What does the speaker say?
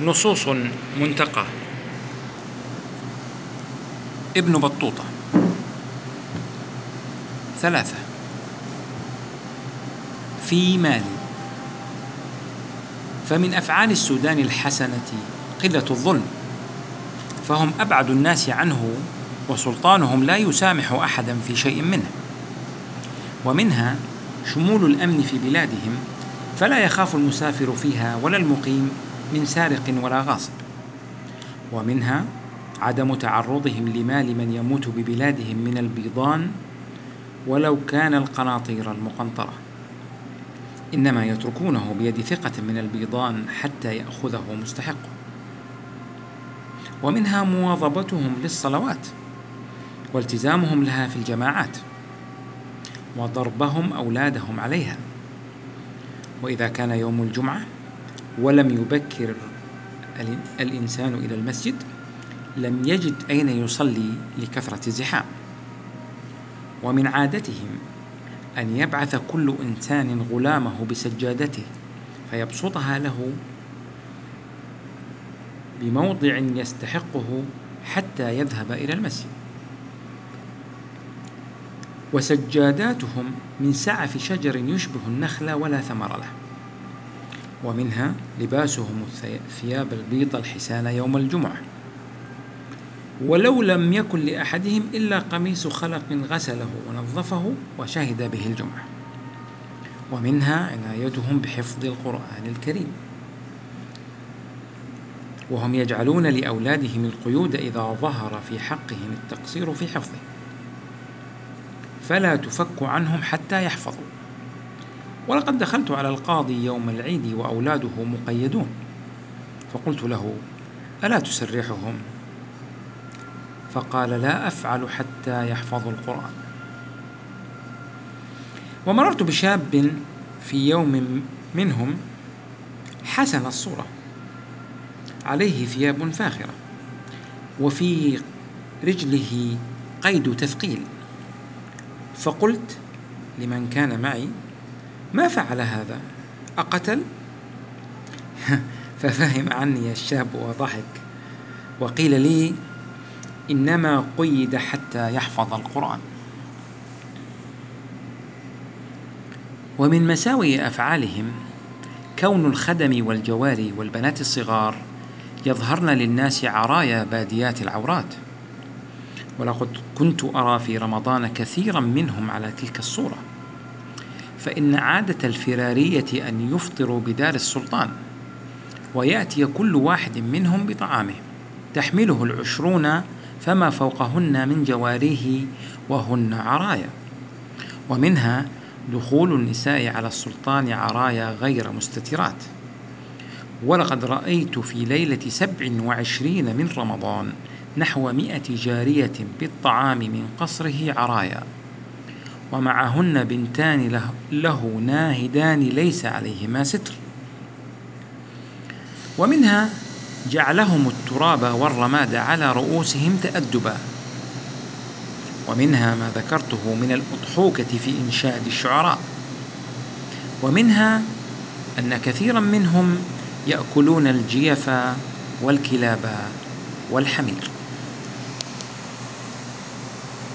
نصوص منتقاة. ابن بطوطة. ثلاثة. في مالي فمن أفعال السودان الحسنة قلة الظلم. فهم أبعد الناس عنه وسلطانهم لا يسامح أحدا في شيء منه. ومنها شمول الأمن في بلادهم فلا يخاف المسافر فيها ولا المقيم من سارق ولا غاصب ومنها عدم تعرضهم لمال من يموت ببلادهم من البيضان ولو كان القناطير المقنطرة. إنما يتركونه بيد ثقة من البيضان حتى يأخذه مستحقه ومنها مواظبتهم للصلوات والتزامهم لها في الجماعات وضربهم أولادهم عليها. وإذا كان يوم الجمعة ولم يبكر الإنسان إلى المسجد لم يجد أين يصلي لكثرة الزحام. ومن عادتهم أن يبعث كل إنسان غلامه بسجادته فيبسطها له بموضع يستحقه حتى يذهب إلى المسجد. وسجاداتهم من سعف شجر يشبه النخل ولا ثمر له. ومنها لباسهم الثياب البيض الحسان يوم الجمعة. ولو لم يكن لأحدهم إلا قميص خلق غسله ونظفه وشهد به الجمعة. ومنها عنايتهم بحفظ القرآن الكريم. وهم يجعلون لأولادهم القيود إذا ظهر في حقهم التقصير في حفظه. فلا تفك عنهم حتى يحفظوا. ولقد دخلت على القاضي يوم العيد وأولاده مقيدون. فقلت له ألا تسرحهم؟ فقال لا أفعل حتى يحفظوا القرآن. ومررت بشاب في يوم منهم حسن الصورة. عليه ثياب فاخرة وفي رجله قيد تثقيل. فقلت لمن كان معي؟ ما فعل هذا؟ أقتل؟ ففهم عني الشاب وضحك. وقيل لي إنما قيد حتى يحفظ القرآن. ومن مساوئ أفعالهم كون الخدم والجواري والبنات الصغار يظهرن للناس عرايا باديات العورات. ولقد كنت أرى في رمضان كثيرا منهم على تلك الصورة. فإن عادة الفرارية أن يفطروا بدار السلطان ويأتي كل واحد منهم بطعامه تحمله العشرون فما فوقهن من جواريه وهن عرايا. ومنها دخول النساء على السلطان عرايا غير مستترات. ولقد رأيت في ليلة سبع وعشرين من رمضان نحو مئة جارية بالطعام من قصره عرايا. ومعهن بنتان له, له ناهدان ليس عليهما ستر. ومنها جعلهم التراب والرماد على رؤوسهم تأدبا. ومنها ما ذكرته من الأضحوكة في إنشاد الشعراء. ومنها أن كثيرا منهم يأكلون الجيف والكلاب والحمير.